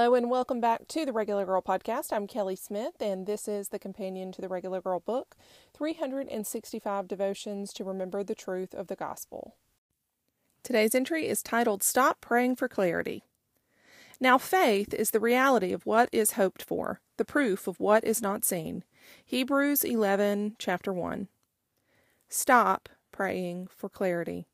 Hello and welcome back to the Regular Girl Podcast. I'm Kelly Smith, and this is the companion to the Regular Girl book 365 Devotions to Remember the Truth of the Gospel. Today's entry is titled Stop Praying for Clarity. Now, faith is the reality of what is hoped for, the proof of what is not seen. Hebrews 11, chapter 1. Stop praying for clarity.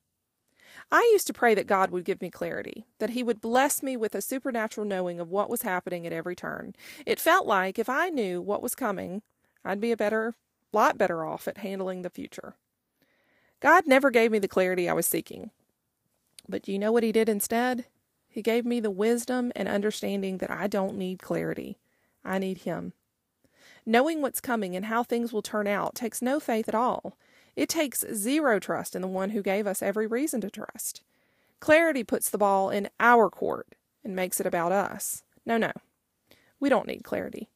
I used to pray that God would give me clarity, that He would bless me with a supernatural knowing of what was happening at every turn. It felt like if I knew what was coming, I'd be a better, lot better off at handling the future. God never gave me the clarity I was seeking. But do you know what He did instead? He gave me the wisdom and understanding that I don't need clarity. I need Him. Knowing what's coming and how things will turn out takes no faith at all. It takes zero trust in the one who gave us every reason to trust. Clarity puts the ball in our court and makes it about us. No, no. We don't need clarity.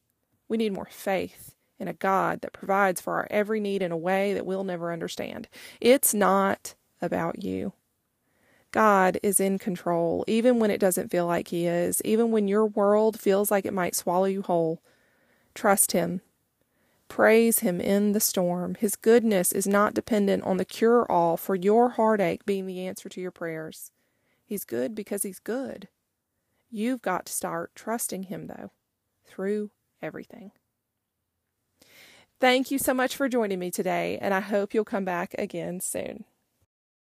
We need more faith in a God that provides for our every need in a way that we'll never understand. It's not about you. God is in control, even when it doesn't feel like He is, even when your world feels like it might swallow you whole. Trust Him Praise Him in the storm. His goodness is not dependent on the cure all for your heartache being the answer to your prayers. He's good because He's good. You've got to start trusting Him, though, through everything. Thank you so much for joining me today, and I hope you'll come back again soon.